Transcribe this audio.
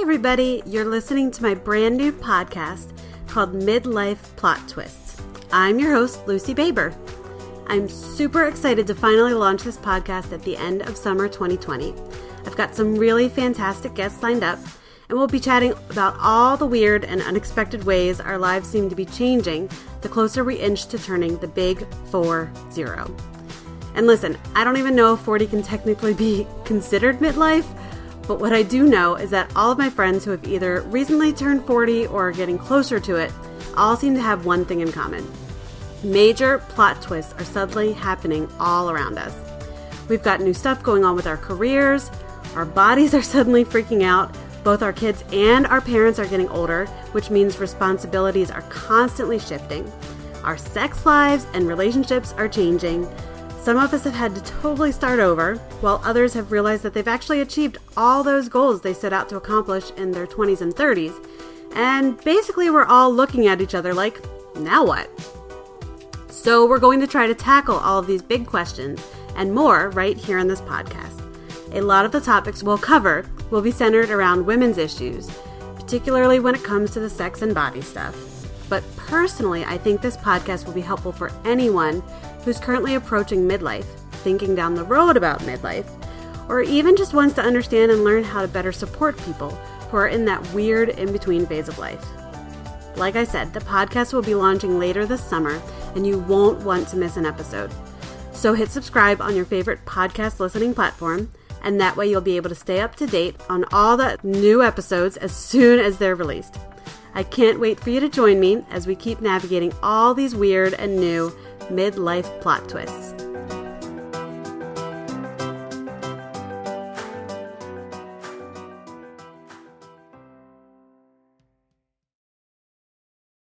everybody. You're listening to my brand new podcast called Midlife Plot Twists. I'm your host, Lucy Baber. I'm super excited to finally launch this podcast at the end of summer 2020. I've got some really fantastic guests lined up, and we'll be chatting about all the weird and unexpected ways our lives seem to be changing the closer we inch to turning the big 4 0. And listen, I don't even know if 40 can technically be considered midlife but what I do know is that all of my friends who have either recently turned 40 or are getting closer to it all seem to have one thing in common. Major plot twists are suddenly happening all around us. We've got new stuff going on with our careers, our bodies are suddenly freaking out, both our kids and our parents are getting older, which means responsibilities are constantly shifting. Our sex lives and relationships are changing, some of us have had to totally start over, while others have realized that they've actually achieved all those goals they set out to accomplish in their 20s and 30s. And basically, we're all looking at each other like, now what? So, we're going to try to tackle all of these big questions and more right here in this podcast. A lot of the topics we'll cover will be centered around women's issues, particularly when it comes to the sex and body stuff. But personally, I think this podcast will be helpful for anyone who's currently approaching midlife, thinking down the road about midlife, or even just wants to understand and learn how to better support people who are in that weird in between phase of life. Like I said, the podcast will be launching later this summer, and you won't want to miss an episode. So hit subscribe on your favorite podcast listening platform, and that way you'll be able to stay up to date on all the new episodes as soon as they're released. I can't wait for you to join me as we keep navigating all these weird and new midlife plot twists.